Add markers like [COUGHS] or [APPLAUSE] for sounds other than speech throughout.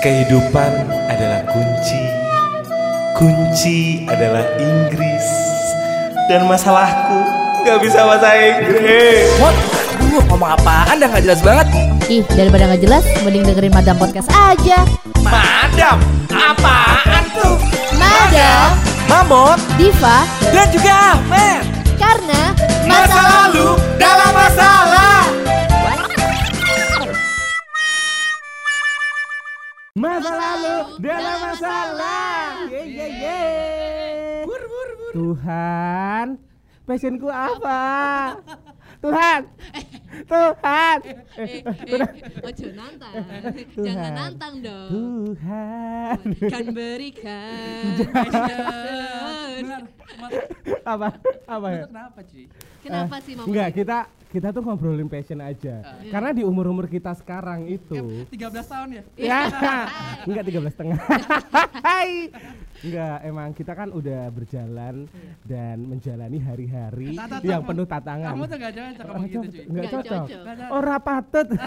Kehidupan adalah kunci. Kunci adalah Inggris. Dan masalahku nggak bisa bahasa Inggris. What? Aduh, ngomong apaan dah nggak jelas banget. Ih, daripada nggak jelas, mending dengerin Madam Podcast aja. Madam, apaan tuh? Madam, Mamot Diva, dan juga Ahmed. karena Masa lalu dalam masalah. Masa lalu dalam masalah. Ye ye ye. Tuhan, passionku apa? Tuhan, Tuhan, Eh, ojo nantang. Tuhan. Jangan nantang dong. Tuhan. Kan berikan [LAUGHS] passion. apa? Apa ya? Kenapa cuy? Kenapa sih Mama? Enggak, kita kita tuh ngobrolin passion aja. Karena di umur-umur kita sekarang itu 13 tahun ya? ya [LAUGHS] enggak 13 setengah [LAUGHS] Hai. Enggak emang kita kan udah berjalan dan menjalani hari-hari Tata- yang kamu- penuh tatangan Kamu tuh gak cocok ngomong gitu cuy. enggak Nggak cocok cocok. Nggak cocok. ora patut [LAUGHS]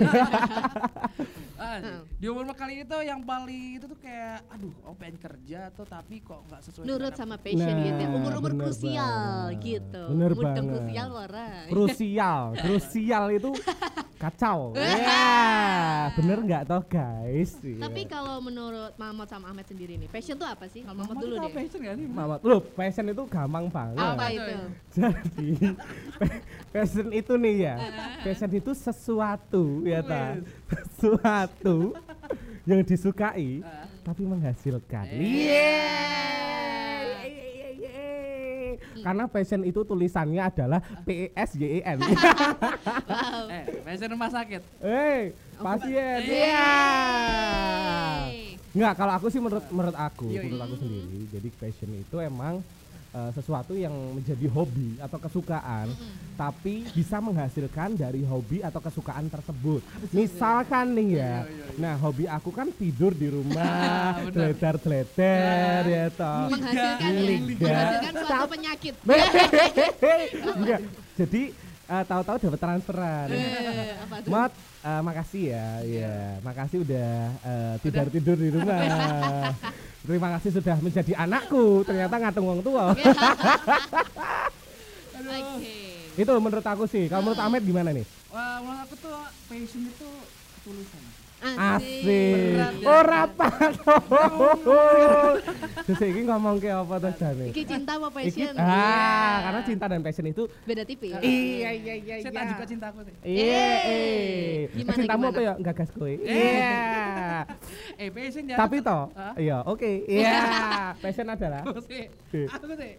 Ah, di umur kali itu yang paling itu tuh kayak aduh, oh pengen kerja tuh tapi kok nggak sesuai Nurut sama passion Nah, gitu ya. Umur-umur krusial banget. gitu. Bener Umur banget. krusial orang. krusial krusial itu [LAUGHS] kacau [LAUGHS] ya bener nggak toh guys Tapi Iya. kalau menurut Mamot sama Ahmed sendiri nih, passion tuh apa sih? Kalau Mamot Mama dulu deh. passion gak sih? Mama, loh, passion itu gampang banget. Apa itu? Jadi pa- [LAUGHS] passion itu nih ya, passion itu sesuatu ya ta, [LAUGHS] sesuatu yang disukai tapi menghasilkan. Yeay. Karena passion itu tulisannya adalah P E S Y E N. [LAUGHS] Eh, passion rumah sakit. Hei, pasien. Iya. Iya. Enggak, kalau aku sih menurut menurut aku, Iya, menurut iya. aku sendiri. Jadi passion itu emang uh, sesuatu yang menjadi hobi atau kesukaan, tapi bisa menghasilkan dari hobi atau kesukaan tersebut. Misalkan nih ya, nah hobi aku kan tidur di rumah, [LAUGHS] Benar. teledar-teledar ya toh. Menghasilkan ya. Liga. Menghasilkan suatu penyakit. [LAUGHS] Enggak. Jadi uh, tahu-tahu dapat transferan. Eh? Mat, eh, makasih ya, ya, makasih udah eh, tidur tidur di rumah. [LAUGHS] Terima kasih sudah menjadi anakku. Ternyata ngatung wong tua. [LAUGHS] Oke. Itu menurut aku sih. Kalau menurut Ahmed gimana nih? Wah, menurut aku tuh passion itu ketulusan. Asik. Ya. Ora Terus [LAUGHS] ini ngomong ke apa tuh Jane? Iki cinta apa passion? ah, karena cinta dan passion itu Beda tipis. iya iya iya Saya iya. tak juga cinta aku sih. Iya, gimana, Cintamu gimana? apa ya? Gagas kowe. Iya. [LAUGHS] Eh, passion ya. Tapi toh, iya, oke. Iya, [LAUGHS] passion adalah Aku sih, aku sih.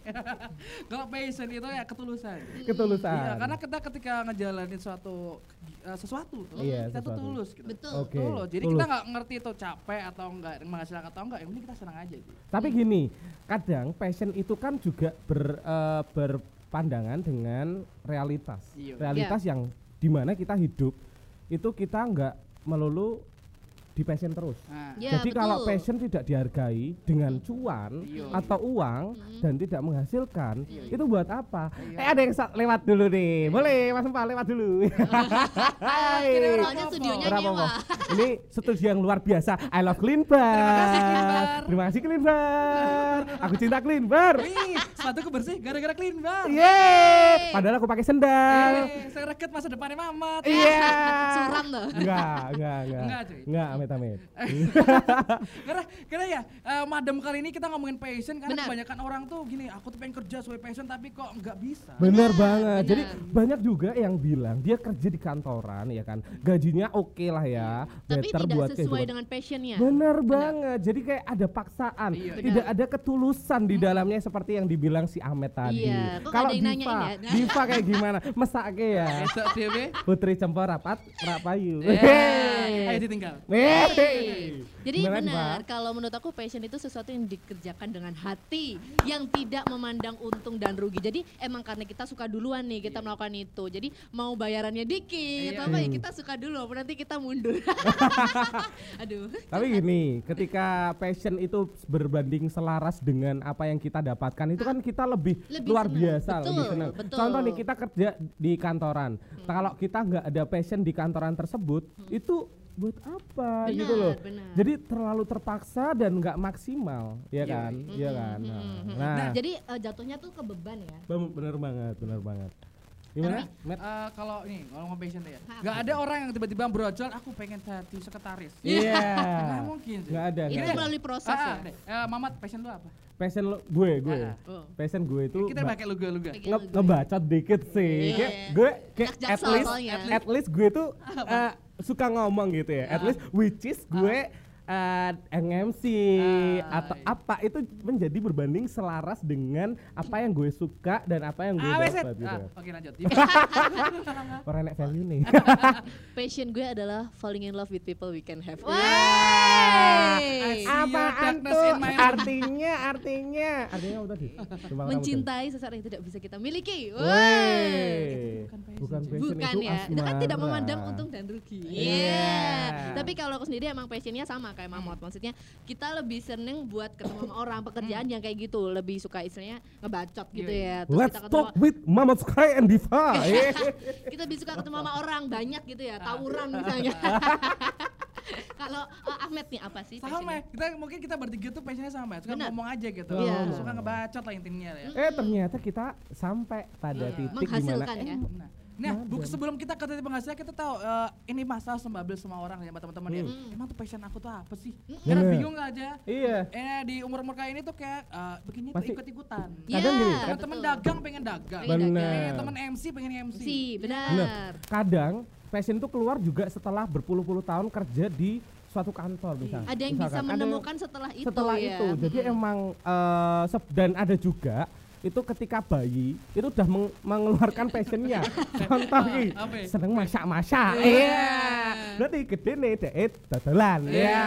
Kalau passion itu ya ketulusan. ketulusan. Iya, karena kita ketika ngejalanin suatu eh, sesuatu tuh, Iya, kita tuh tulus gitu. Betul. Oke. Tulus. Jadi tulus. kita nggak ngerti itu capek atau enggak, menghasilkan atau enggak, yang penting kita senang aja. Gitu. Tapi gini, kadang passion itu kan juga ber, eh, berpandangan dengan realitas. Iya. Realitas yang di mana kita hidup itu kita nggak melulu di passion terus. Nah, Ya, Jadi kalau betul. passion tidak dihargai dengan cuan Iya. atau uang dan tidak menghasilkan, Iya, iya. itu buat apa? Iya. Eh ada yang lewat dulu nih, boleh Mas Empa lewat dulu. [LAUGHS] Hai. Studionya nyewa. Ini studio yang luar biasa. I love Clean Bar. Terima kasih Clean Bar. Aku cinta Clean Bar. Wih, sepatuku bersih gara-gara clean bar. Yeay. Padahal aku pakai sendal. Saya reket masa depannya mamat. Iya. [LAUGHS] Suram tuh. Enggak, enggak, enggak. Enggak, cuy. Enggak, amit amit. [LAUGHS] karena karena ya eh, madam kali ini kita ngomongin passion karena Benar. kebanyakan orang tuh gini aku tuh pengen kerja sesuai passion tapi kok nggak bisa Bener banget. Jadi benar. banyak juga yang bilang dia kerja di kantoran ya kan, gajinya oke lah ya, Tapi better tidak buat sesuai kehidupan. dengan passionnya. Bener banget. Jadi kayak ada paksaan, Iya, iya. tidak ada ketulusan di dalamnya seperti yang dibilang si Ahmed tadi. Iya, Kalau Diva, ya? Diva kayak gimana? Mesake ya. Putri Cempor rapat, rapayu. Eh, [LAUGHS] ayo ditinggal Jadi benar, kalau menurut aku passion itu sesuatu yang dikerjakan dengan hati, yang tidak memandang untung dan rugi. Jadi emang karena kita suka duluan nih kita melakukan itu. Jadi mau bayarannya dikit, Iya. apa ya kita suka dulu, apa nanti kita mundur. [LAUGHS] Aduh. Tapi gini, ketika passion itu berbanding selaras dengan apa yang kita dapatkan, itu kan kita lebih, Lebih luar senang. biasa, lebih Betul, senang. betul. Contoh nih kita kerja di kantoran, kalau kita nggak ada passion di kantoran tersebut, itu buat apa Benar, gitu loh. benar. Jadi terlalu terpaksa dan nggak maksimal, ya Iya, kan? Iya kan. Nah, nah, Nah, jadi eh, jatuhnya tuh ke beban ya. bener banget, bener banget. Gimana? Eh, kalau ini kalau ngomong passion ya, nggak ada orang yang tiba-tiba brojol, aku pengen jadi sekretaris. Iya. [LAUGHS] Nggak mungkin sih. Nggak ada. Itu ada. melalui proses Ah, ya. ah, deh. Eh, Mamat, passion lu apa? Passion lo, gue, gue. Ah, Oh. Passion gue itu Kita pakai luga-luga. Nge gitu. ngebacot dikit sih. Iya. Kayak gue kayak at least soalnya. at least gue tuh eh, suka ngomong gitu ya. At least which is gue eh, NMC Ah, atau iya. apa itu menjadi berbanding selaras dengan apa yang gue suka dan apa yang gue Ah, wes, dapat gitu. ah, Oke lanjut. [LAUGHS] Orang enak value nih. [LAUGHS] Passion gue adalah falling in love with people we can have. Apaan darkness tuh? Artinya, artinya, artinya apa tadi? Mencintai seseorang yang tidak bisa kita miliki. Wey. Bukan passion Bukan itu ya, itu kan tidak asmara. memandang untung dan rugi. Iya. Iya. Tapi kalau aku sendiri emang passionnya sama kayak Mamot. Maksudnya kita lebih seneng buat ketemu sama orang pekerjaan yang kayak gitu. Lebih suka istilahnya ngebacot gitu ya. Terus Let's kita ketemu talk with Mama Sky and Diva. [LAUGHS] Eh. kita lebih suka ketemu sama orang banyak gitu ya, tawuran misalnya. [LAUGHS] [LAUGHS] Kalau eh, Ahmed nih apa sih? Sama, passionnya? kita mungkin kita bertiga tuh passionnya sama, suka Benar. ngomong aja gitu. Iya. Suka ngebacot lah intinya ya. Eh ternyata kita sampai pada Iya. titik Menghasilkan di mana ya. eh, Nah, nah bu- sebelum kita ke titik penghasilan kita tahu eh, ini masalah sembabel semua orang ya teman-teman ya. Emang tuh passion aku tuh apa sih? Karena Bener. bingung aja. Iya. Eh di umur-umur kayak ini tuh kayak eh, begini tuh Masih- ikut-ikutan. Iya, Kadang gini, Ada kan betul. dagang pengen dagang. Eh, temen MC pengen MC. Si, Bener. benar. Kadang passion itu keluar juga setelah berpuluh-puluh tahun kerja di suatu kantor misalnya. Ada yang bisa Misalkan, ada yang- menemukan setelah itu setelah ya. itu. Jadi emang eh, sep- dan ada juga itu ketika bayi itu udah meng- mengeluarkan passionnya. [LAUGHS] Contoh ya? seneng masak-masak. Iya. Iya. Berarti gede nih deh dodolan. Iya. Iya.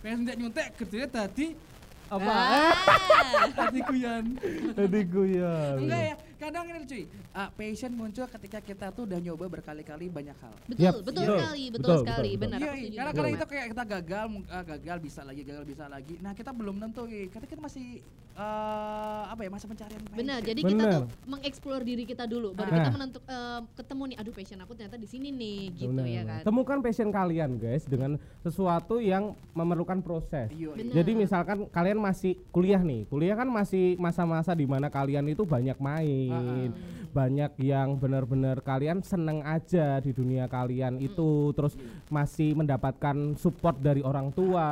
Pengen sendak nyuntek kerjanya tadi Apa? Ah. [LAUGHS] tadi kuyan. Tadi guyon. Enggak ya, kadang ini cuy. ah, passion muncul ketika kita tuh udah nyoba berkali-kali banyak hal. Betul, Yap, betul sekali, betul, Betul, sekali, betul, benar. Iya, iya. karena Mas. itu kayak kita gagal, ah, gagal bisa lagi, gagal bisa lagi. Nah kita belum nentu, Ki. karena kita masih eh, apa ya masa pencarian. Benar, jadi kita Benar. tuh mengeksplor diri kita dulu, baru Nah. kita menentuk eh, ketemu nih, aduh passion aku ternyata di sini nih, gitu Benar, ya kan. Temukan passion kalian guys dengan sesuatu yang memerlukan proses. Iya, iya. Benar. Jadi misalkan kalian masih kuliah nih, kuliah kan masih masa-masa di mana kalian itu banyak main, banyak yang benar-benar kalian seneng aja di dunia kalian itu, terus masih mendapatkan support dari orang tua,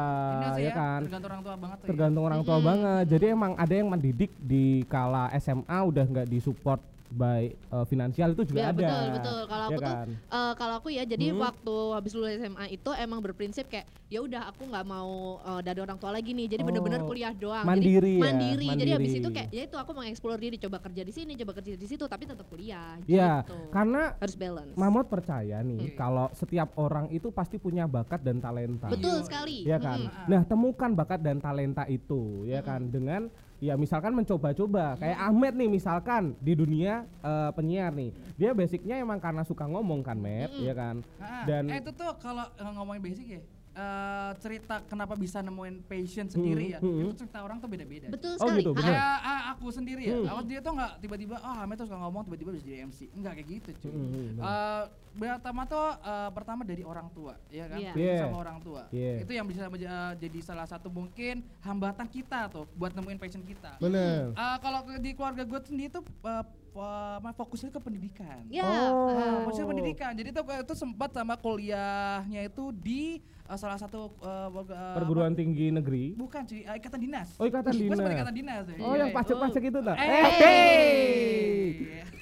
sih ya kan? Tergantung orang tua banget tuh. ya. Tergantung orang tua banget. Jadi emang ada yang mendidik di kala SMA udah nggak disupport by uh, finansial itu juga Ya, ada. betul, betul. Kalau Ya aku tuh kan? eh, kalau aku ya jadi Hmm. waktu habis lulus SMA itu emang berprinsip kayak ya udah aku nggak mau eh, dari orang tua lagi nih. Jadi Oh, bener-bener kuliah doang. mandiri jadi, ya, mandiri. Jadi habis mandiri. itu kayak ya itu aku mengeksplor diri, coba kerja di sini, coba kerja di situ, tapi tetap kuliah. Ya, gitu. karena harus balance. Mamot percaya nih Hmm. kalau setiap orang itu pasti punya bakat dan talenta. Betul Iya. sekali. Ya kan. Mm-mm. Nah, temukan bakat dan talenta itu ya kan dengan ya misalkan mencoba-coba. Kayak Ahmed nih misalkan di dunia eh, penyiar nih. Dia basicnya emang karena suka ngomong kan, Matt, ya kan. Ah, Dan eh, itu tuh kalau ngomongin basic ya, eh, cerita kenapa bisa nemuin passion sendiri ya, hmm, hmm. itu cerita orang tuh beda-beda. Betul Oh, sekali. gitu, Ah. Kayak ah, aku sendiri ya, Hmm. aku dia tuh nggak tiba-tiba, oh Ahmed tuh suka ngomong tiba-tiba bisa jadi MC, enggak kayak gitu cuy. Hmm, hmm. Eh, pertama tuh eh, pertama dari orang tua, ya kan, Iya. Pergi Yeah. sama orang tua. Yeah. Itu yang bisa menja- jadi salah satu mungkin hambatan kita tuh buat nemuin passion kita. bener. Eh, kalau di keluarga gue sendiri tuh eh, fo- fokusnya ke pendidikan. Ya. Oh. Ah, maksudnya pendidikan. Jadi tuh itu sempat sama kuliahnya itu di uh, salah satu uh, uh, Perguruan tinggi negeri. bukan cuy, uh, ikatan dinas. Oh, ikatan dinas. ikatan dinas. cuy. Oh, yang pajak-pajak itu tak? Eh, hey.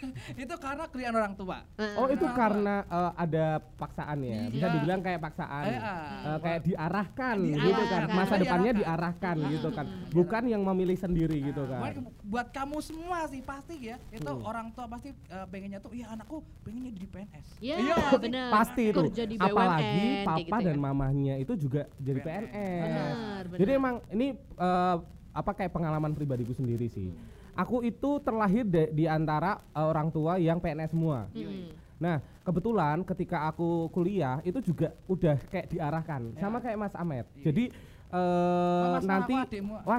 [LAUGHS] itu karena kuliah orang tua. Oh itu Orang karena eh, ada paksaan ya, bisa Iya. dibilang kayak paksaan, Eh. Eh, kayak diarahkan, Diarahkan, gitu kan, masa diarahkan. depannya diarahkan gitu kan, bukan yang memilih sendiri gitu Buat, kan. buat kamu semua sih pasti ya, itu Hmm. orang tua pasti uh, pengennya tuh, iya anakku pengennya jadi PNS. Ya, Iya, benar. Pasti itu, Kerja di apalagi papa gitu dan ya. Mamahnya itu juga jadi PNS. PNS. Benar, benar. Jadi emang ini eh, apa kayak pengalaman pribadiku sendiri sih. Aku itu terlahir de- di antara eh, orang tua yang PNS semua. Mm-mm. Nah, kebetulan ketika aku kuliah itu juga udah kayak diarahkan sama kayak Mas Ahmed. Jadi eh Mas, nanti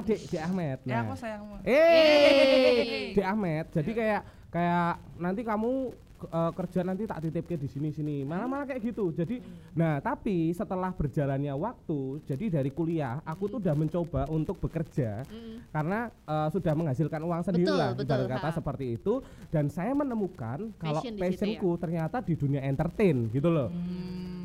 Dek, Dek Ahmed. Ya Nah. aku sayangmu. Eh, Dek Ahmed. Jadi kayak kayak nanti kamu ke- eh, kerja nanti tak titip ke di sini sini malah malah kayak gitu jadi nah tapi setelah berjalannya waktu jadi dari kuliah aku tuh udah mencoba untuk bekerja karena eh, sudah menghasilkan uang sendiri Betul, lah betul, kata ha. seperti itu dan saya menemukan kalau Passion di situ ya? passionku ternyata di dunia entertain gitu loh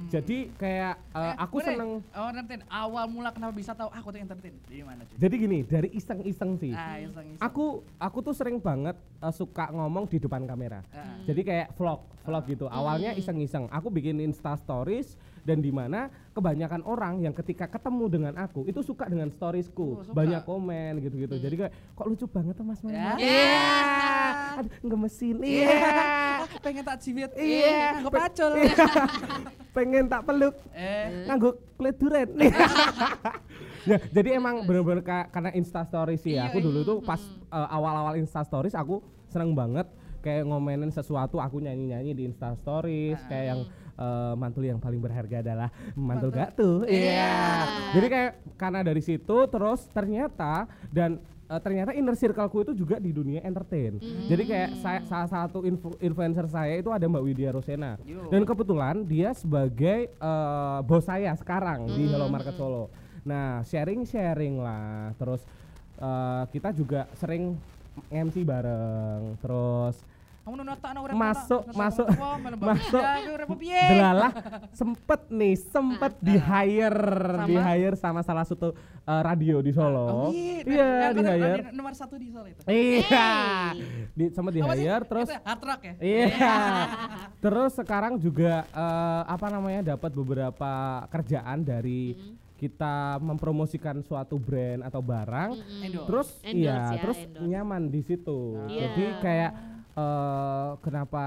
jadi kayak eh, Eh, aku boleh? seneng Oh, entertain. Awal mula kenapa bisa tahu aku tuh entertain? Dari mana, cuy? jadi gini dari iseng-iseng sih Ah, iseng-iseng. aku aku tuh sering banget eh, suka ngomong di depan kamera Ah. jadi kayak vlog vlog gitu awalnya iseng-iseng aku bikin insta stories dan di mana kebanyakan orang yang ketika ketemu dengan aku itu suka dengan storiesku Oh, suka. banyak komen gitu-gitu jadi kayak kok lucu banget tuh mas Ya. Mamat Iya. Aduh, ngemesin iya Pengen tak cibit. Iya. Nganggo pacul. [LAUGHS] pengen tak peluk Eh. nganggo kulit duren. [LAUGHS] ya, jadi emang bener-bener ka- karena Insta Stories sih ya. Iya, Aku dulu tuh pas uh, awal-awal Insta Stories aku seneng banget kayak ngomenin sesuatu aku nyanyi-nyanyi di Insta Stories kayak yang uh, mantul yang paling berharga adalah mantul gak tuh. Iya. Jadi kayak karena dari situ terus ternyata dan uh, ternyata inner circleku itu juga di dunia entertain. Jadi kayak saya salah satu influ- influencer saya itu ada Mbak Widya Rosena. Yo. Dan kebetulan dia sebagai eh, bos saya sekarang di Hello Market Solo. Nah, sharing-sharing lah. Terus eh, kita juga sering MC bareng. Terus Masuk, masuk, masuk. Ya, piye? delalah sempet nih, sempet di hire, Sama? di hire sama salah satu eh, radio di Solo. Oh, iya, Iya, di hire. nomor satu di Solo itu. Iya. Di sama di hire terus ya, hard rock ya? Iya. Terus sekarang juga eh, apa namanya dapat beberapa kerjaan dari kita mempromosikan suatu brand atau barang. Endorse. Terus Endorse iya, ya, terus endorse. nyaman di situ. Iya. Jadi kayak eh, kenapa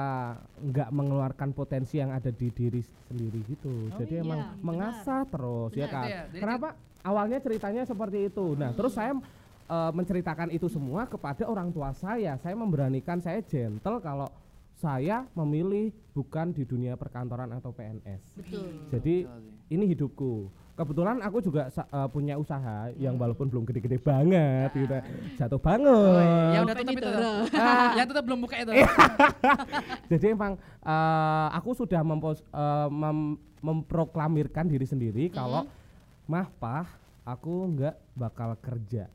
nggak mengeluarkan potensi yang ada di diri sendiri gitu. Jadi iya, emang benar. mengasah terus ya Benar, kan. iya. Kenapa awalnya ceritanya seperti itu. Nah, terus saya eh, menceritakan itu semua kepada orang tua saya. Saya memberanikan saya gentle kalau saya memilih bukan di dunia perkantoran atau PNS. Betul. Jadi Betul ini hidupku. Kebetulan aku juga eh, punya usaha yang walaupun belum gede-gede banget gitu. Jatuh banget. Ya udah tutup itu. Doro. Ya tutup belum buka itu. [LAUGHS] Jadi emang eh, aku sudah mempos, eh, mem- memproklamirkan diri sendiri kalau mah pah aku nggak bakal kerja.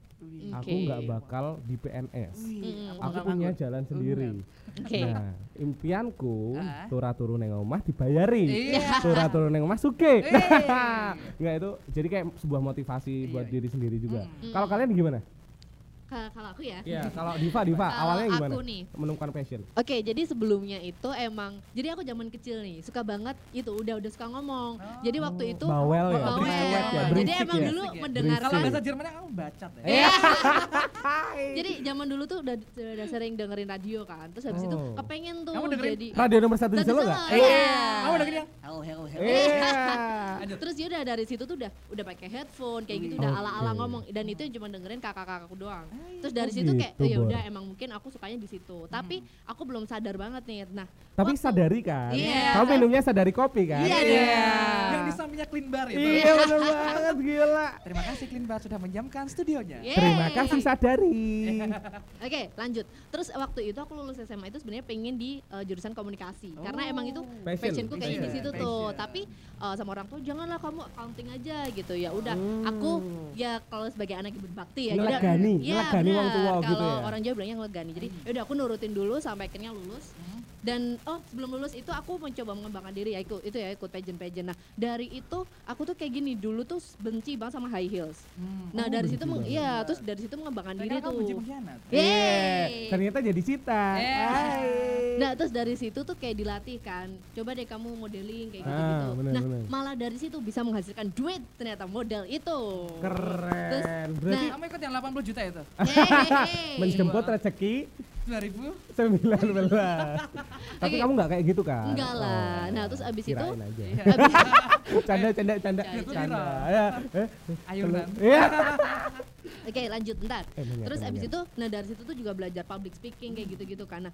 Aku Oke. nggak bakal di PNS. Mm, Aku punya jalan sendiri. Oke. Nah, impianku Ah. turah turu neng omah dibayari. Iya. Turah turu neng omah suge. Eh. [LAUGHS] Nggak itu jadi kayak sebuah motivasi buat Iya. diri sendiri juga. Kalau kalian gimana? Ka- Kalau aku ya. Iya, kalau Diva, Diva awalnya gimana? aku nih. Menemukan passion. Oke, jadi sebelumnya itu emang, jadi aku zaman kecil nih suka banget itu udah udah suka ngomong. Jadi waktu itu Bawel ya, bawel. berisik ya, Jadi berisik emang ya. dulu ya. mendengar Kalau bahasa Jermannya kamu bacot ya. Iya. [LAUGHS] Jadi zaman dulu tuh udah, udah sering dengerin radio kan. Terus habis itu Oh. kepengen tuh Kamu dengerin jadi Radio nomor satu di Solo Solo, nggak? iya. Kamu udah gini ya? Hell hell hell. Iya. Terus ya udah dari situ tuh udah udah pakai headphone kayak gitu Oke. udah ala-ala ngomong dan itu yang cuma dengerin kakak-kakakku doang. Terus dari Oh situ kayak gitu, ya udah emang mungkin aku sukanya di situ. Tapi aku belum sadar banget nih. Nah, Tapi waktu- sadari kan? Iya. Kamu minumnya sadari kopi kan? Iya, Yang di sampingnya clean bar itu. Iya bener banget gila. Terima kasih clean bar sudah menjamkan studionya. Yeay. Terima kasih sadari. [LAUGHS] Oke, lanjut. Terus waktu itu aku lulus SMA itu sebenarnya pengen di uh, jurusan komunikasi karena emang itu Passion, passionku kayak di passion, situ tuh. Tapi uh, sama orang tua janganlah kamu accounting aja gitu ya. Udah, aku ya kalau sebagai anak ibu berbakti ya. udah- Ngelegani, Iya, ngelegani wong benar. tua gitu Kalau ya. orang Jawa bilangnya ngelegani. Jadi ya udah aku nurutin dulu sampai akhirnya lulus. Dan oh sebelum lulus itu aku mencoba mengembangkan diri ya ikut itu ya ikut pageant-pageant. Nah dari itu aku tuh kayak gini dulu tuh benci banget sama high heels. Nah dari situ meng- iya terus dari situ mengembangkan diri Ternyata tuh. benci pengkhianat. Yeay. Ternyata jadi cita. Eh. Hai. Nah terus dari situ tuh kayak dilatih kan, coba deh kamu modeling kayak Ah, gitu-gitu. bener, nah bener. malah dari situ bisa menghasilkan duit ternyata model itu. Keren. Berarti Kamu ikut yang 80 juta itu? [LAUGHS] Menjemput rezeki 2000? 19. Tapi kamu nggak kayak gitu kan? Enggak lah. Oh, Nah terus abis itu, aja. [LAUGHS] abis, canda [LAUGHS] canda canda Canda. canda. Ya, eh, Ayunan. Iya. [LAUGHS] oke lanjut bentar. Eh, Terus abis itu, nah dari situ tuh juga belajar public speaking kayak gitu-gitu karena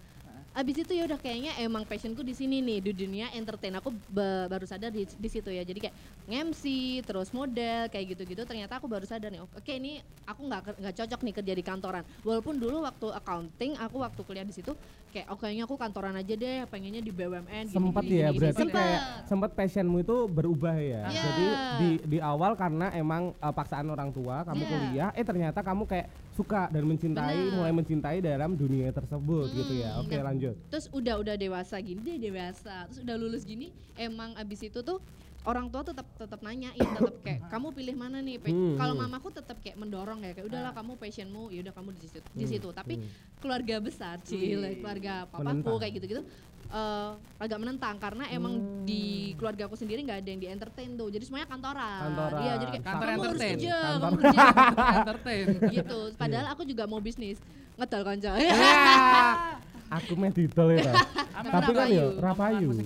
abis itu ya udah kayaknya emang passionku di sini nih di dunia entertain aku ba- baru sadar di, di situ ya jadi kayak MC terus model kayak gitu-gitu ternyata aku baru sadar nih oke ini aku nggak nggak cocok nih kerja di kantoran walaupun dulu waktu accounting aku waktu kuliah di situ kayak oh kayaknya aku kantoran aja deh pengennya di BUMN Sempet gini, ya gini, berarti gini. kayak Sempet. sempet passionmu itu berubah ya. Iya. Jadi di di awal karena emang uh, paksaan orang tua kamu Iya. kuliah, eh ternyata kamu kayak suka dan mencintai, Benar. mulai mencintai dalam dunia tersebut gitu ya. Hmm, Oke nah, lanjut. Terus udah udah dewasa gini, dia dewasa. Terus udah lulus gini, emang abis itu tuh orang tua tetap tetap nanyain, tetap kayak [COUGHS] kamu pilih mana nih? Hmm, Kalau hmm. mamaku tetap kayak mendorong ya, kayak udahlah kamu passionmu, ya udah kamu di situ. Di Hmm, situ. Tapi hmm. keluarga besar, cile, keluarga papaku Menentang. kayak gitu-gitu. eh, agak menentang karena emang Hmm. di keluarga aku sendiri nggak ada yang di entertain tuh jadi semuanya kantoran, Kantoran. iya jadi kayak Kantor kamu harus entertain. kerja Kantor. kamu kerja [LAUGHS] entertain. gitu padahal aku juga mau bisnis ngedal kanca Ya, [LAUGHS] aku meh didol ya. Ta. [LAUGHS] Tapi kan ya rapayu. [LAUGHS]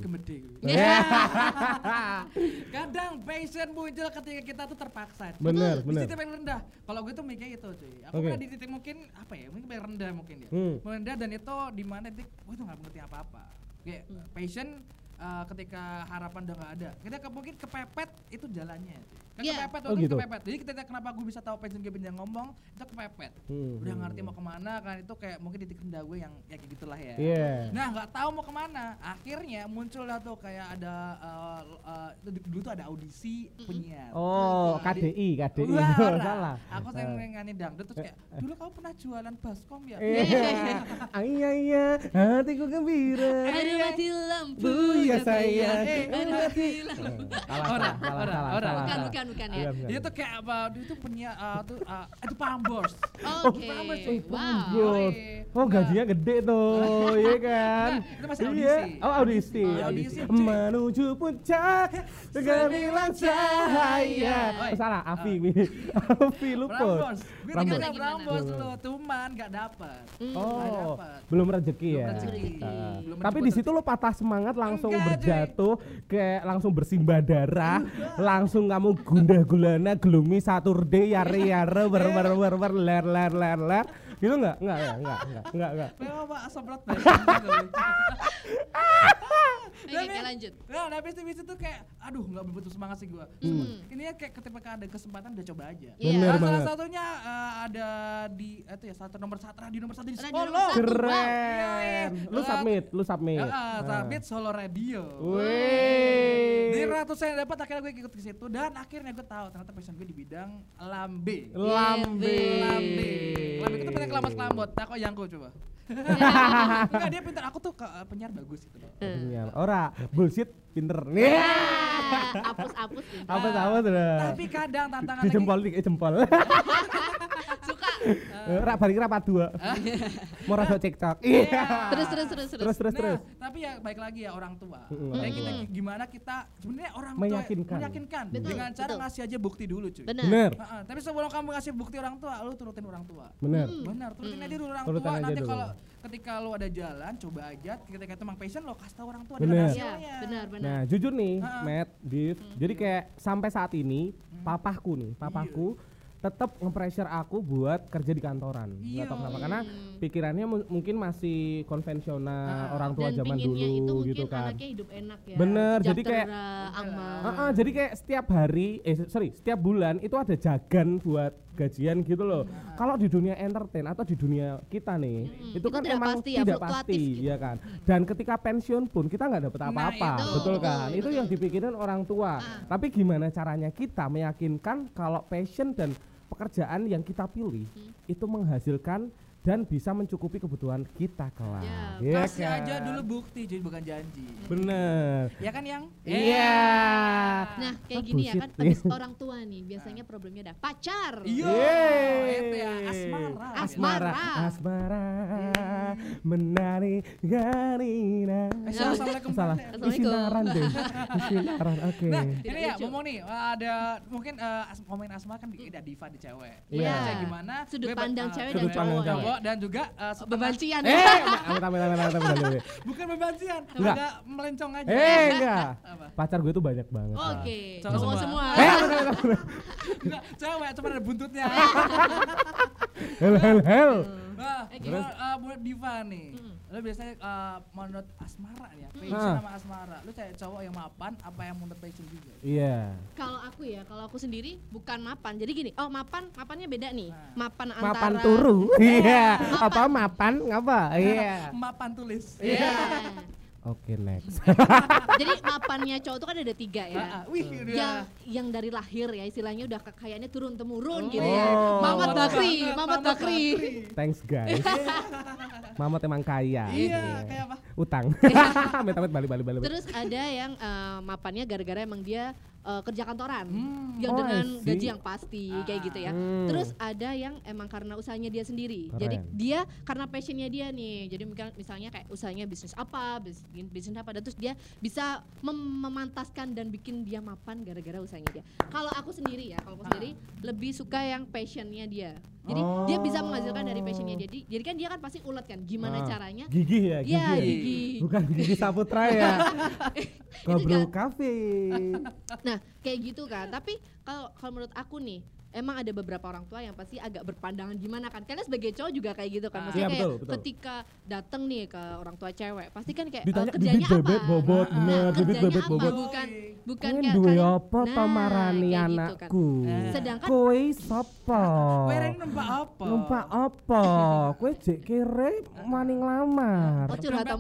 Ya. Kadang passion muncul ketika kita tuh terpaksa. Bener, Di bener. titik paling rendah. Kalau gue tuh mikirnya itu cuy. Aku Oke. pernah di titik mungkin apa ya? Mungkin paling rendah mungkin ya. Hmm. Rendah dan itu di mana titik gue tuh nggak mengerti apa-apa. Kayak passion uh, ketika harapan udah nggak ada. Kita ke, mungkin kepepet itu jalannya. cuy. Kan Iya. kepepet, Oh, gitu. kepepet. Jadi ketika kenapa gue bisa tahu passion gue pindah ngomong, itu kepepet. Hmm, Udah hmm. ngerti mau ke mana kan itu kayak mungkin titik rendah gue yang ya kayak gitulah ya. Iya. Nah nggak tahu mau ke mana. Akhirnya muncul lah tuh kayak ada uh, uh, dulu tuh ada audisi penyiar. Oh, Nah, di- KDI, KDI. Wah, [LAUGHS] Oh, salah. Aku sering Eh. nyanyi dangdut terus kayak dulu kamu pernah jualan baskom ya? Iya, [LAUGHS] iya, iya, hatiku gembira. ada mati lampu ya sayang. Eh, ada mati lampu Salah, Ora, salah, salah, ora, salah, ora. salah, bukan salah. Bukan bukan ya Bukan, bukan. Dia tuh kayak apa? Dia tuh penyiar uh, tuh uh, itu pambos. oke Pambos, Eh, wow. Oh gajinya gede tuh, [LAUGHS] iya kan? Enggak, itu masih Iya. audisi. Oh audisi, Audisi, audisi. Menuju puncak segemilang cahaya. Oh, salah, Afi, Mi. Afi. Prambors. Gue Prambors. Gimana? Prambors tuh, cuman nggak dapet. Hmm. Oh, dapet. belum rezeki Belum ya. rezeki. Belum Tapi di situ lo patah semangat langsung berjatuh, kayak langsung bersimbah darah, langsung kamu gundah gulana gloomy Saturday yare yare ber ber ber ber ler ler ler ler. Gitu enggak? Enggak ya, enggak, enggak, enggak, enggak. Memang pak asaprat banget. [LAUGHS] oke oke, lanjut Nah, nah habis itu, kayak, aduh nggak berbentuk semangat sih gua. Hmm. Ini ya kayak ketika ada kesempatan udah coba aja. Iya. Bener Nah, salah satunya eh, ada di itu ya satu nomor satu radio nomor satu di Solo. nomor satu. Keren. Lu Eh, submit, lu submit. Ya, ah, Ah. Sabit Solo Radio. Wih. Di ratusan yang dapat akhirnya gue ikut ke situ dan akhirnya gue tahu ternyata passion gue di bidang lambe. Lambe. Lambe. Lambe itu pengen kelamas kelambot. Tak kok yangku coba. [LAUGHS] Enggak dia pintar. Aku tuh eh, penyiar bagus gitu loh. Penyiar. Ora, bullshit pinter. Nih. apus apus gitu. Apa sama tuh? Tapi kadang tantangan Di jempol nih, eh, jempol. [LAUGHS] Eh, Rak balik rapat dua. Mau rasa cekcok. Iya. terus terus terus terus Terus terus Nah, terus. tapi ya baik lagi ya orang tua. Kayak kita gimana kita sebenarnya orang tua Meyakinkan. meyakinkan dengan cara ngasih aja bukti dulu cuy. benar tapi sebelum kamu ngasih bukti orang tua, lu turutin orang tua. bener. Benar, turutin aja dulu orang tua. Nanti kalau ketika lu ada jalan, coba aja. Ketika itu emang passion, lo kasih tahu orang tua Bener. dengan Iya, hasilnya. benar benar Nah, jujur nih. Matt, Div. Jadi kayak sampai saat ini papaku nih, papaku tetap nge-pressure aku buat kerja di kantoran. Iya. Gak tau kenapa karena pikirannya mu- mungkin masih konvensional Ah. orang tua dan zaman itu dulu mungkin gitu kan. anaknya hidup enak ya Bener, jadi kayak- aman Heeh, jadi kayak setiap hari, eh sorry, setiap bulan itu ada jagan buat gajian gitu loh. Kalau di dunia entertain atau di dunia kita nih, itu itu kan tidak emang pasti ya, tidak pasti, gitu. ya kan. Dan ketika pensiun pun kita nggak dapat Nah, apa-apa, itu. betul Betul, kan? Itu betul. yang dipikirin orang tua. Tapi gimana caranya kita meyakinkan kalau passion dan pekerjaan yang kita pilih Hmm. itu menghasilkan dan bisa mencukupi kebutuhan kita kelak. Ya, Iya Kasih kan? aja dulu bukti, jadi bukan janji. Bener. Ya kan yang? Iya. nah kayak Ah, gini ya kan abis [LAUGHS] orang tua nih biasanya problemnya ada pacar Iya. Itu ya asmara. Asmara, Asmara. asmara, menari garina. Eh, Assalamualaikum. Salah, Assalamualaikum. isinaran deh, isinaran, [LAUGHS] oke. Nah, ini ya ngomong nih ada mungkin eh, as ngomongin Asma kan di- ada diva di cewek. Iya. Kayak gimana? Sudut pandang eh, cewek dan cowok. Cowok dan juga setengah- bebancian Eh, amit, amit, amit, amit, amit, amit. bukan bebancian, Enggak. agak melencong aja. Eh, enggak. Apa? Pacar gue tuh banyak banget. oke Cowok cowok semua. semua Eh. Enggak, cewek cuma ada buntutnya. Hel, hel, hel. Nah, Eh, gimana, eh, buat diva nih. Hmm. Lu biasanya eh, menurut asmara nih ya, Hmm. passion Ah. sama asmara. Lu cari cowok yang mapan apa yang menurut passion juga? Iya. Kalau aku ya, kalau aku sendiri bukan mapan. Jadi gini, oh mapan, mapannya beda nih. Nah. Mapan antara [LAUGHS] Mapan turu. Iya. Apa mapan ngapa? Iya. [LAUGHS] Mapan tulis. Iya. Oke, next. [LAUGHS] Jadi mapannya cowok itu kan ada tiga Ah, ya. ah, Wih, udah. Yang yang dari lahir ya istilahnya udah kekayaannya turun temurun gitu Oh. ya. Mamat Mamat Bakri, Mamat Mamat Bakri. Thanks guys. [LAUGHS] Mama emang kaya. Iya, kayak apa? Utang. [LAUGHS] Amit-amit balik balik balik. Terus ada yang eh, mapannya gara-gara emang dia eh, kerja kantoran. Hmm. Yang Oh, dengan gaji yang pasti kayak gitu ya. Hmm. Terus ada yang emang karena usahanya dia sendiri. Keren. Jadi dia karena passionnya dia nih. Jadi misalnya kayak usahanya bisnis apa, bis- bisnis apa dan terus dia bisa mem- memantaskan dan bikin dia mapan gara-gara usahanya dia. Kalau aku sendiri ya, kalau aku sendiri lebih suka yang passionnya dia. Jadi dia bisa menghasilkan dari passionnya dia. Jadi, jadi kan dia kan pasti ulet kan gimana Ah. caranya Gigi ya, gigi. Ya? gigi. Bukan gigi [LAUGHS] Saputra ya. Ngobrol kafe. [LAUGHS] Nah, kayak gitu kan. Tapi kalau kalau menurut aku nih, emang ada beberapa orang tua yang pasti agak berpandangan gimana kan. Karena sebagai cowok juga kayak gitu kan. Ah. Maksudnya Iya, kayak betul, betul. ketika datang nih ke orang tua cewek, pasti kan kayak Ditanya kerjanya bibit bebet apa? bobot, Nah, bener, bibit kerjanya bebet apa? bobot. Bukan bukan Kowe kayak duwe kalian- apa to Nah, gitu kan. anakku? Sedangkan Kowe sapa? Wereng numpak apa? Numpak apa? [LAUGHS] Kowe jek kere maning lamar. Oh, curhat? [LAUGHS]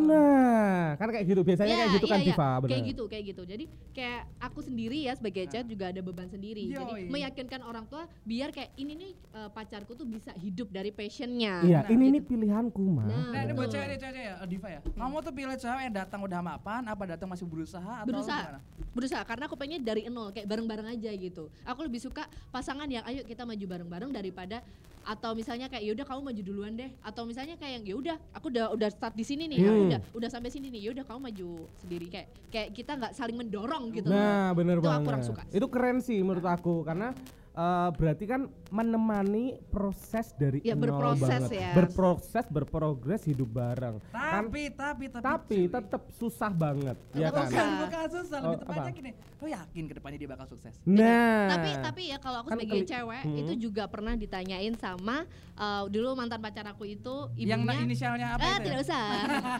Nah, kan kayak gitu biasanya Iya, kayak gitu iya, kan iya. Diva, bener. Kayak gitu, kayak gitu. Jadi kayak aku sendiri ya sebagai cewek juga ada beban sendiri. Jadi Yoi. meyakinkan orang tua biar kayak ini nih eh, pacarku tuh bisa hidup dari passionnya. Iya, Nah, ini gitu. nih pilihanku mah. Nah, Nah, ini buat cewek cewek ya, Diva ya. Kamu tuh pilih cewek yang datang udah mapan, apa datang masih berusaha atau berusaha gimana? berusaha karena aku pengennya dari nol kayak bareng-bareng aja gitu aku lebih suka pasangan yang ayo kita maju bareng-bareng daripada atau misalnya kayak yaudah kamu maju duluan deh atau misalnya kayak yang yaudah aku udah udah start di sini nih aku Hmm. udah udah sampai sini nih yaudah kamu maju sendiri kayak kayak kita nggak saling mendorong gitu Nah, bener Itu aku banget. kurang suka sih. Itu keren sih menurut aku karena eh, berarti kan menemani proses dari Ya, nol berproses banget. ya. Berproses, berprogres hidup bareng. kan Tapi, tapi, tapi, tapi cuy. tetap susah banget, ya kan? bukan bukan susah, Oh, lebih tepatnya gini. Lo yakin ke depannya dia bakal sukses? Nah, tapi tapi ya kalau aku Kan sebagai keli- cewek Hmm. itu juga pernah ditanyain sama eh, dulu mantan pacar aku itu ibunya yang inisialnya apa Eh, itu ya? tidak usah.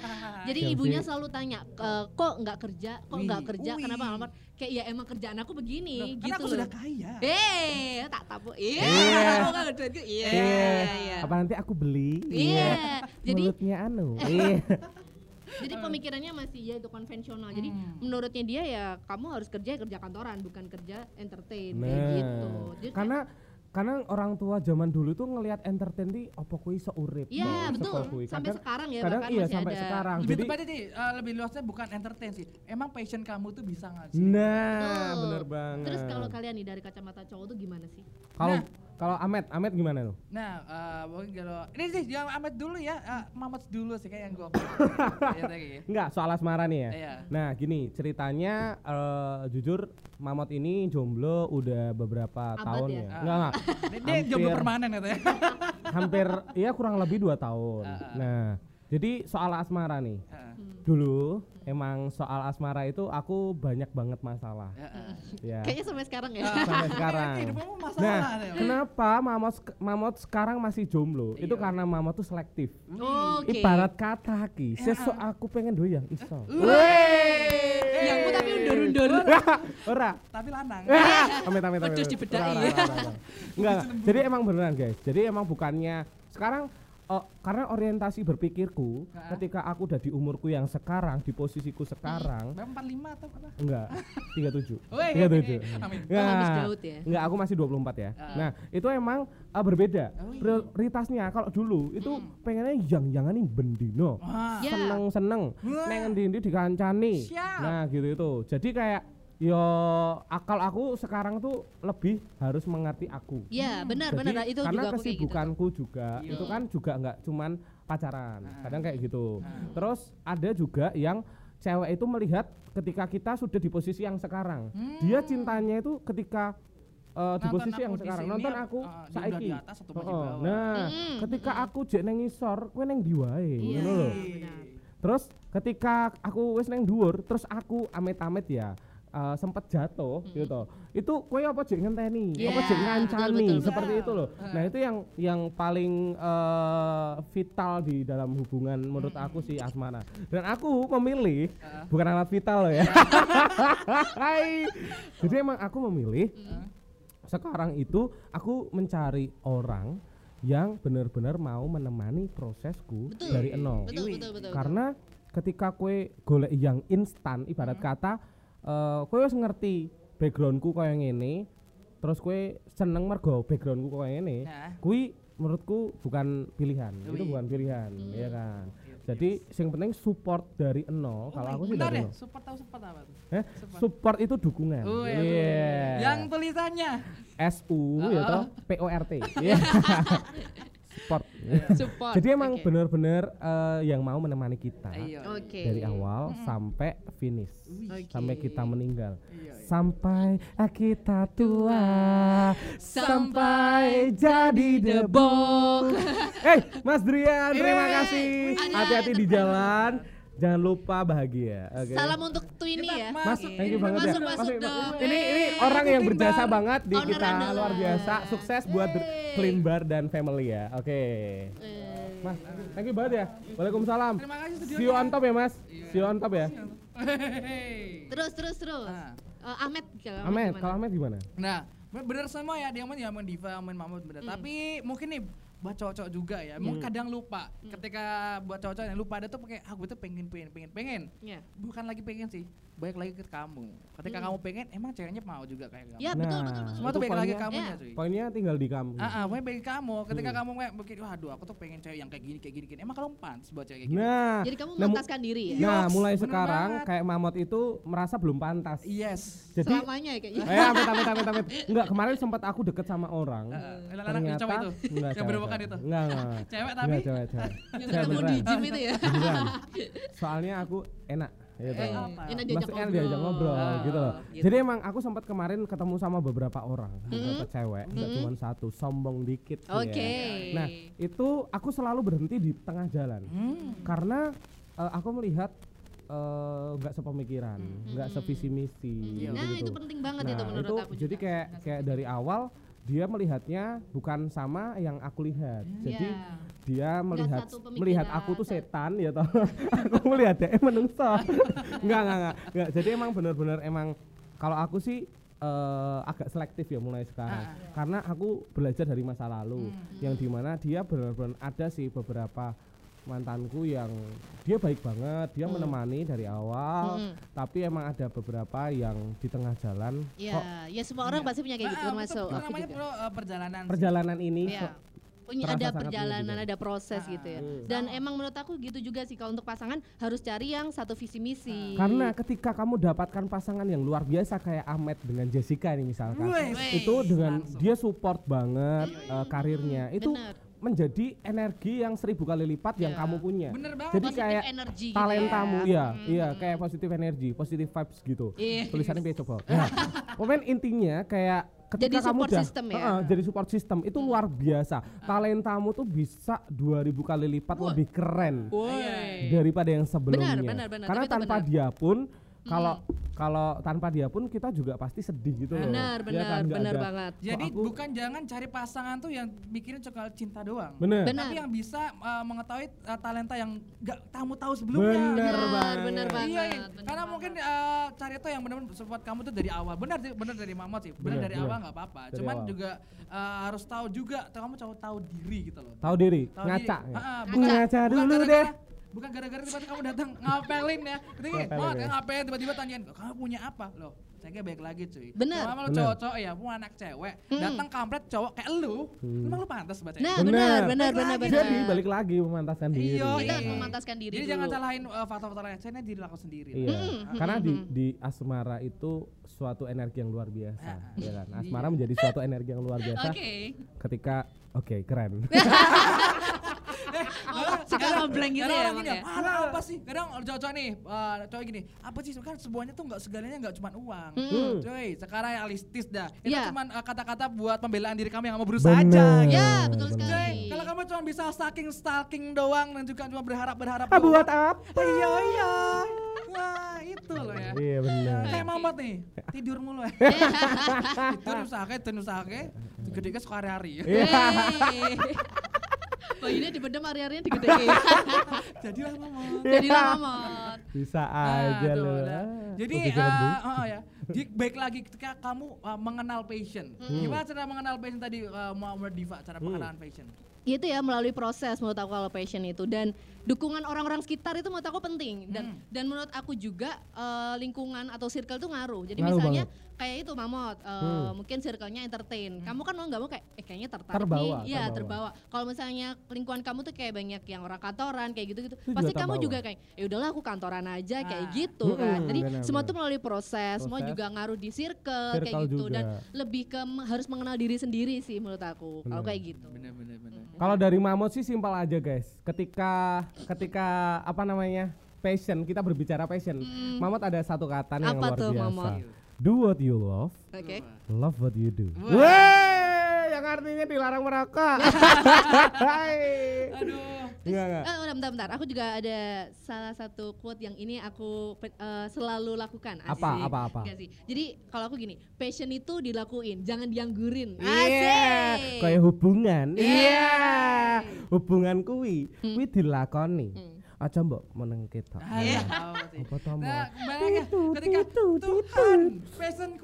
[LAUGHS] Jadi ibunya selalu tanya, "Eh, kok nggak kerja? Kok nggak kerja? wih. Kenapa ngelamar?" Kayak ya emang kerjaan aku begini Loh, kan gitu aku loh. sudah kaya. Eh, tak tabu. Iya, Iya. kamu nggak kerja gitu. Iya, Iya. iya. Apa nanti aku beli? Iya. Jadi Mulutnya anu. [LAUGHS] Iya. jadi pemikirannya masih ya itu konvensional. Jadi Hmm. menurutnya dia ya kamu harus kerja kerja kantoran, bukan kerja entertain kayak Nah, gitu. Jadi karena karena orang tua zaman dulu tuh ngelihat entertain di opo kuwi iso urip. Iya, betul. Sampai Kadang- sekarang ya kadang bahkan iya masih sampai ada. sekarang. Lebih Jadi tepatnya sih, eh, lebih luasnya bukan entertain sih. Emang passion kamu tuh bisa ngasih. Nah, Betul. bener banget. Terus kalau kalian nih dari kacamata cowok tuh gimana sih? kalau Nah. Kalau Amet, Amet gimana tuh? Nah, eh, mungkin kalau ini sih yang amat dulu ya, eh, Mamat dulu sih kayak yang gue. [LAUGHS] Tadi ya. Enggak, soal asmara nih ya. Iya. Nah, gini, ceritanya eh, jujur Mamot ini jomblo udah beberapa Abad tahun ya? ya. Enggak, enggak. Dia, dia jomblo permanen katanya. [LAUGHS] Hampir ya kurang lebih dua tahun. Ah, ah. Nah, jadi soal asmara nih. Heeh. Dulu emang soal asmara itu aku banyak banget masalah. Heeh. Ya. Kayaknya sampai sekarang ya. Sampai sekarang. Hidupmu masalah Nah, kenapa Mamot Mamot sekarang masih jomblo? Itu Iya. karena Mamot tuh selektif. Oke. Ibarat kata ki, sesuk aku pengen doyang iso. Yang ku tapi undur-undur. Ora. Tapi lanang. Amit amit amit. Pedus amit. dibedai. Enggak. Jadi emang beneran guys. Jadi emang bukannya sekarang oh, karena orientasi berpikirku Heeh. ketika aku udah di umurku yang sekarang di posisiku sekarang Bang 45 atau apa? enggak 37 Woi, 37 amin. Oh, habis Daud ya? enggak aku masih 24 ya Ah. nah itu emang uh, berbeda Oh, iya. prioritasnya kalau dulu itu pengennya yang jangan nih bendino Wah. Ya. seneng seneng Wah. neng endi dikancani Siap. nah gitu itu jadi kayak yo akal aku sekarang tuh lebih harus mengerti aku Iya, benar Jadi, benar itu karena juga gitu. kesibukanku juga Iya. itu kan juga nggak cuman pacaran Ah. kadang kayak gitu Ah. terus ada juga yang cewek itu melihat ketika kita sudah di posisi yang sekarang dia cintanya itu ketika uh, di Hmm. Posisi yang sekarang sini, nonton aku uh, saiki di atas atau bawah. nah Mm-mm, ketika mm-mm. aku jek neng ngisor kowe neng ndi wae Iya. ngono lho benar. terus ketika aku wis neng dhuwur terus aku amit-amit ya uh, sempet jatuh gitu. Itu kowe apa jek ngenteni? Apa Yeah, jek betul, ngancani? betul, seperti betul. itu loh nah itu yang yang paling uh, vital di dalam hubungan menurut aku sih asmara. Dan aku memilih bukan alat vital loh ya. [LAUGHS] Hai. jadi emang aku memilih sekarang itu aku mencari orang yang benar-benar mau menemani prosesku Betul. dari nol. Betul, betul, betul. karena ketika kue golek yang instan ibarat kata eh kue wis ngerti backgroundku kaya ngene terus kue seneng mergo backgroundku kaya ngene Nah. kui menurutku bukan pilihan. Itu Wih. bukan pilihan ya kan? Jadi yang penting support dari nol kalau aku sih dari nol support tahu support apa tuh? Eh, support. Itu dukungan. Oh, ya, Iya. Yang tulisannya. SU ya Oh. toh PORT [LAUGHS] Iya. Support [LAUGHS] Support. jadi emang Oke. bener-bener eh, yang mau menemani kita Iya. Oke. dari awal sampai finish Oke. sampai kita meninggal Iya, iya. sampai kita tua sampai jadi debok [LAUGHS] eh Mas Drian terima kasih Ada hati-hati di jalan jangan lupa bahagia oke Salam untuk Twini ya. Mas, Masuk. thank you banget ya. Masuk, masuk Masuk, dong. masuk. Ini ini orang yang berjasa banget di Owner kita andalan. luar biasa. Sukses buat Yeay. Clean Bar dan family ya. Oke. Eh, Mas, thank you banget ya. Waalaikumsalam. Terima kasih. See you on top ya, Mas. See you on top ya. Hehehe. [LAUGHS] Terus terus terus. Ah. Eh, Ahmed kalau Ahmed, gimana? kalau Ahmed gimana? Nah, be- bener semua ya dia main ya main Diva, main Mahmud bener. Tapi mungkin nih buat cowok-cowok juga ya, mungkin kadang lupa. Ketika buat cowok-cowok yang lupa ada tuh pakai ah gue tuh pengen pengen pengen pengen. Iya. Bukan lagi pengen sih, baik lagi ke kamu. Ketika kamu pengen, emang ceweknya mau juga kayak kamu. Ya betul betul betul. Semua tuh baik lagi poinnya- kamunya Ya. cuy. Poinnya tinggal di kamu. Ah, ah, pokoknya pengen kamu. Ketika kamu kayak mungkin, waduh aku tuh pengen cewek yang kayak gini, kayak gini, gini. Emang kalau pantas buat cewek kayak gini? Nah, Jadi kamu nah, mu- memantaskan diri ya. Nah, mulai bener sekarang banget. kayak Mamot itu merasa belum pantas. Yes. Jadi Selamanya ya kayaknya. Eh, amit, amit, amit, amit. Enggak, kemarin sempat aku deket sama orang. Eh, anak-anak cowok itu? enggak, Cewek. itu? Enggak, enggak. enggak. [LAUGHS] Cewek Enggak, tapi cewek, cewek. Yang Cewek ketemu di gym itu ya. Beneran. [LAUGHS] Soalnya aku enak gitu. Eh, apa? Enak diajak Maksudnya ngobrol. diajak ngobrol Ah, gitu loh. gitu. Jadi emang aku sempat kemarin ketemu sama beberapa orang, beberapa cewek, enggak cuma satu, sombong dikit. sih Oke. ya. Nah, itu aku selalu berhenti di tengah jalan. Hmm. Karena eh, aku melihat eh, nggak sepemikiran, nggak sevisi misi. Iya. Nah, gitu-gitu. itu penting banget Nah, itu menurut itu aku. jadi juga. kayak kayak dari awal dia melihatnya bukan sama yang aku lihat. Jadi Ya. dia melihat melihat aku tuh setan ya toh. [LAUGHS] aku melihat dia eh menungso. [LAUGHS] enggak, enggak, enggak, enggak. Jadi emang benar-benar emang kalau aku sih eh, agak selektif ya mulai sekarang. Ah. Karena aku belajar dari masa lalu Hmm. yang di mana dia benar-benar ada sih beberapa mantanku yang dia baik banget, dia menemani dari awal, Mm-mm. tapi emang ada beberapa yang di tengah jalan Ya, kok ya semua orang pasti punya kayak gitu Ah, ah, termasuk betul, namanya juga. bro eh, perjalanan. sih. perjalanan ini Ya. kok Punya ada perjalanan, ada proses gitu ya. Hmm. Dan emang menurut aku gitu juga sih kalau untuk pasangan harus cari yang satu visi misi. Karena ketika kamu dapatkan pasangan yang luar biasa kayak Ahmed dengan Jessica ini misalkan, itu dengan Langsung. dia support banget eh, karirnya, itu Bener. Menjadi energi yang seribu kali lipat yang Ya. kamu punya. Bener banget. Jadi Positive kayak energy gitu talentamu ya. ya, iya kayak positive energy, positive vibes gitu. Iya. Tulisannya biar coba. Ya. [LAUGHS] Pokoknya intinya kayak ketika Jadi kamu support udah system ya? Heeh, jadi support system itu luar biasa. Talentamu tuh bisa 2000 kali lipat lebih keren Woi. daripada yang sebelumnya. benar, benar. Karena Tapi tanpa benar. dia pun kalau kalau tanpa dia pun kita juga pasti sedih gitu loh. Benar, Ya benar, kan? Nggak benar ada- banget. Jadi aku- bukan jangan cari pasangan tuh yang mikirin soal cinta doang. Bener. Benar. Tapi yang bisa uh, mengetahui uh, talenta yang gak kamu tahu sebelumnya. Bener Benar, banget. benar banget. Iya, iya. benar karena banget. mungkin uh, cari itu yang benar-benar support kamu tuh dari awal. Benar, sih, benar dari mama sih. Benar Benar, dari benar. awal nggak apa-apa. Cuman awal. juga uh, harus tahu juga, kamu tahu tahu diri gitu loh. Tahu diri, Tahu ngaca. diri. ya? Ah, ah, Ngaca bukan dulu deh. Bukan gara-gara tiba-tiba kamu datang ngapelin ya. Gini, Ngapelin oh, ya. ngapain tiba-tiba tanyain, kamu punya apa? Loh, saya kayak baik lagi cuy. Bener. Kalau lu Bener. cowok-cowok ya, punya anak cewek, datang kampret cowok kayak lu, emang lu pantas baca Nah, Benar. benar, benar, benar, Balik benar. Jadi balik lagi memantaskan diri. Iya, Kita iya. memantaskan diri Jadi dulu. jangan salahin uh, faktor-faktor lain, saya diri aku sendiri. Iya, karena di di asmara itu suatu energi yang luar biasa, ya kan? Asmara menjadi suatu energi yang luar biasa Oke. ketika oke keren. [LAUGHS] Oh, suka ngeblank gitu ya gini, ya. "Alah, apa sih? Kadang cowok-cowok nih, uh, cowok gini, apa sih? Kan semuanya tuh nggak segalanya nggak cuma uang. Hmm. Cuy, sekarang realistis dah. Itu Iya. cuma uh, kata-kata buat pembelaan diri kamu yang mau berusaha aja. Bener. gitu. Ya, betul bener. sekali. Cuy, kalau kamu cuma bisa stalking stalking doang dan juga cuma berharap berharap. Ah, buat apa? Iya iya. Wah, itu loh ya. Iya benar. Kayak mamat nih, tidur mulu ya. [LAUGHS] tidur usahake, tidur usahake, gede-gede suka hari-hari. [LAUGHS] Iya. Bayinya dibedem hari-harinya digedein. Jadilah mamot. Jadilah mamot. Bisa aja Aduh, loh. Jadi oh, ya. Di, baik lagi ketika kamu uh, mengenal passion. Hmm. Gimana cara mengenal passion tadi uh, Muhammad Diva cara pengenalan passion? itu ya melalui proses menurut aku kalau passion itu dan dukungan orang-orang sekitar itu menurut aku penting dan Hmm. dan menurut aku juga eh, lingkungan atau circle itu ngaruh jadi Ngaruh misalnya kayak itu mamot eh, Hmm. mungkin circle-nya entertain kamu kan mau nggak mau kayak eh kayaknya tertarik Terbawa, nih iya terbawa. terbawa kalau misalnya lingkungan kamu tuh kayak banyak yang orang kantoran kayak gitu gitu Itu pasti juga kamu terbawa. juga kayak ya udahlah aku kantoran aja kayak Ah. gitu kan Mm-mm, jadi benar, semua benar. tuh melalui proses, semua Proses. juga ngaruh di circle, kayak Circle gitu dan juga. lebih ke harus mengenal diri sendiri sih menurut aku kalau kayak gitu Bener bener bener. Kalau dari Mamot sih simpel aja guys. Ketika ketika apa namanya passion kita berbicara passion. Mamot ada satu kata nih yang luar tuh, biasa. Mamot? Do what you love, oke love what you do. Wah. Weh, yang artinya dilarang merokok. [LAUGHS] Aduh. Enggak enggak. Eh, bentar, bentar, bentar. Aku juga ada salah satu quote yang ini aku eh, selalu lakukan. Asik. Apa apa apa? Sih. Jadi kalau aku gini, passion itu dilakuin, jangan dianggurin. Iya, Asik. kayak hubungan. Iya. Iya. Hubungan kuwi, kuwi dilakoni. Hmm. Aja mbok meneng ketok. Ah, Iya. sih. Apa to, Nah, ya, ketika titu, Tuhan,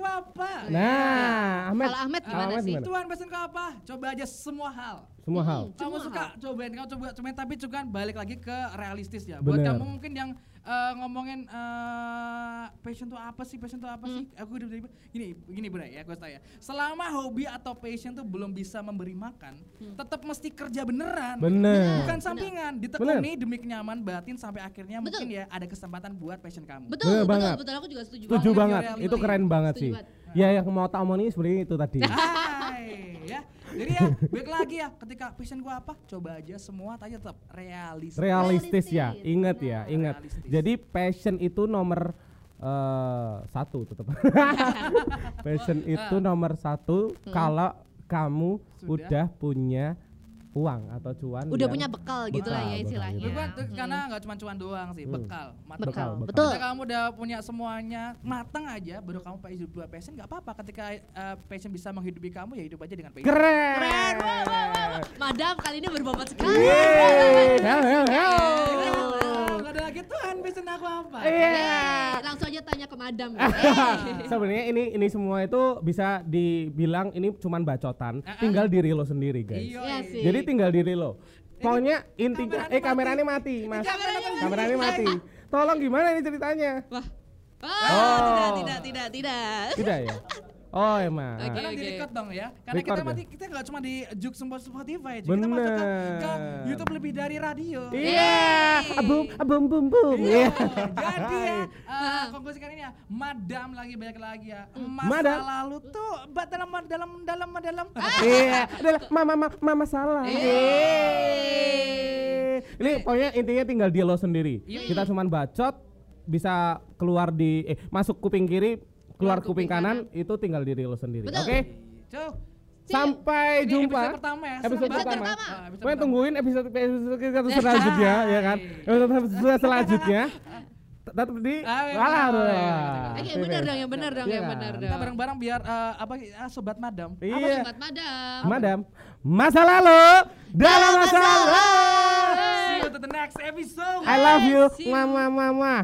apa? Nah, Ahmed. Kalau Ahmed gimana Ahmed sih? gimana? Tuhan passionku apa? Coba aja semua hal. Semua hal. Kamu suka cobain, kamu coba cobain tapi juga kan balik lagi ke realistis ya. Buat kamu mungkin yang eh, ngomongin eh, passion tuh apa sih? Passion tuh apa sih? Aku udah udah- gini, gini Bray ya, gue tanya. Selama hobi atau passion tuh belum bisa memberi makan, tetap mesti kerja beneran. Bener. Bukan sampingan, ditekuni demi kenyaman batin sampai akhirnya Betul. mungkin ya ada kesempatan buat passion kamu. Betul, Bener betul, banget. betul. Aku juga setuju Setuju banget. banget. reality. Itu keren banget Setuju sih. banget. Ya yang mau tak omongin sebenarnya itu tadi. [LAUGHS] Ya. Jadi ya, baik lagi ya, ketika passion gua apa, coba aja semua tanya tetap realistis. Realistis ya, ingat ya, ingat. Realistis. Jadi passion itu nomor eh, satu tetap. [LAUGHS] passion itu nomor satu kalau kamu Sudah. udah punya uang atau cuan. Udah punya bekal gitu lah Bekal, ya bekal istilahnya. gitu. Bukan, tuh, karena nggak cuma cuan doang sih, bekal. Mat- Bekal, Bekal, bekal. betul. Ketika kamu udah punya semuanya matang aja, baru kamu pa- hidup dua passion nggak apa-apa. Ketika eh, passion bisa menghidupi kamu, ya hidup aja dengan passion. Keren. Keren, wah, wah, wah. Madam kali ini berbobot sekali. Yeay, hel, hel, hel. Gak ada lagi Tuhan passion aku apa? Iya. Yeay, langsung aja tanya ke madam. [LAUGHS] Sebenarnya ini ini semua itu bisa dibilang ini cuman bacotan, tinggal diri lo sendiri guys. Iya, Iya iya. sih. Jadi tinggal diri lo. Pokoknya intinya eh kameranya mati, Mas. Kameranya mati. Tolong gimana ini ceritanya? Wah. Ah, Oh. tidak, tidak, tidak, tidak. Tidak ya? [LAUGHS] Oh emang. Oke. Karena di record dong ya. Karena Record kita ya? mati kita nggak cuma di Juk Spotify, Juk. kita masuk ke, ke. YouTube lebih dari radio. Iya, abum abum bum bum. Iya. Iya. Jadi ya, [LAUGHS] uh, konklusi kali ini ya, madam lagi banyak lagi ya. Masa Madam. lalu tuh dalam dalam dalam dalam. [LAUGHS] Iya, adalah mama mama, mama salah. Iya. Yeay. Ini pokoknya intinya tinggal dia lo sendiri. Iya. Kita cuman bacot bisa keluar di eh masuk kuping kiri, keluar kuping, kanan, itu tinggal diri lo sendiri. Oke? Cuk. Sampai Ini jumpa. episode pertama ya. Episode pertama. pertama. Ah, episode pertama. tungguin episode episode kita selanjutnya [LAUGHS] ya kan. Episode selanjutnya. Tetap di Ah, iya, Walah, iya, iya, Oke, benar dong, yang benar dong, yang Iya. benar dong. Kita bareng-bareng biar eh, apa ah, sobat madam. Apa Iya. sobat madam? Madam, masa lalu dalam masalah. See you to the next episode. I love you, See you. mama mama.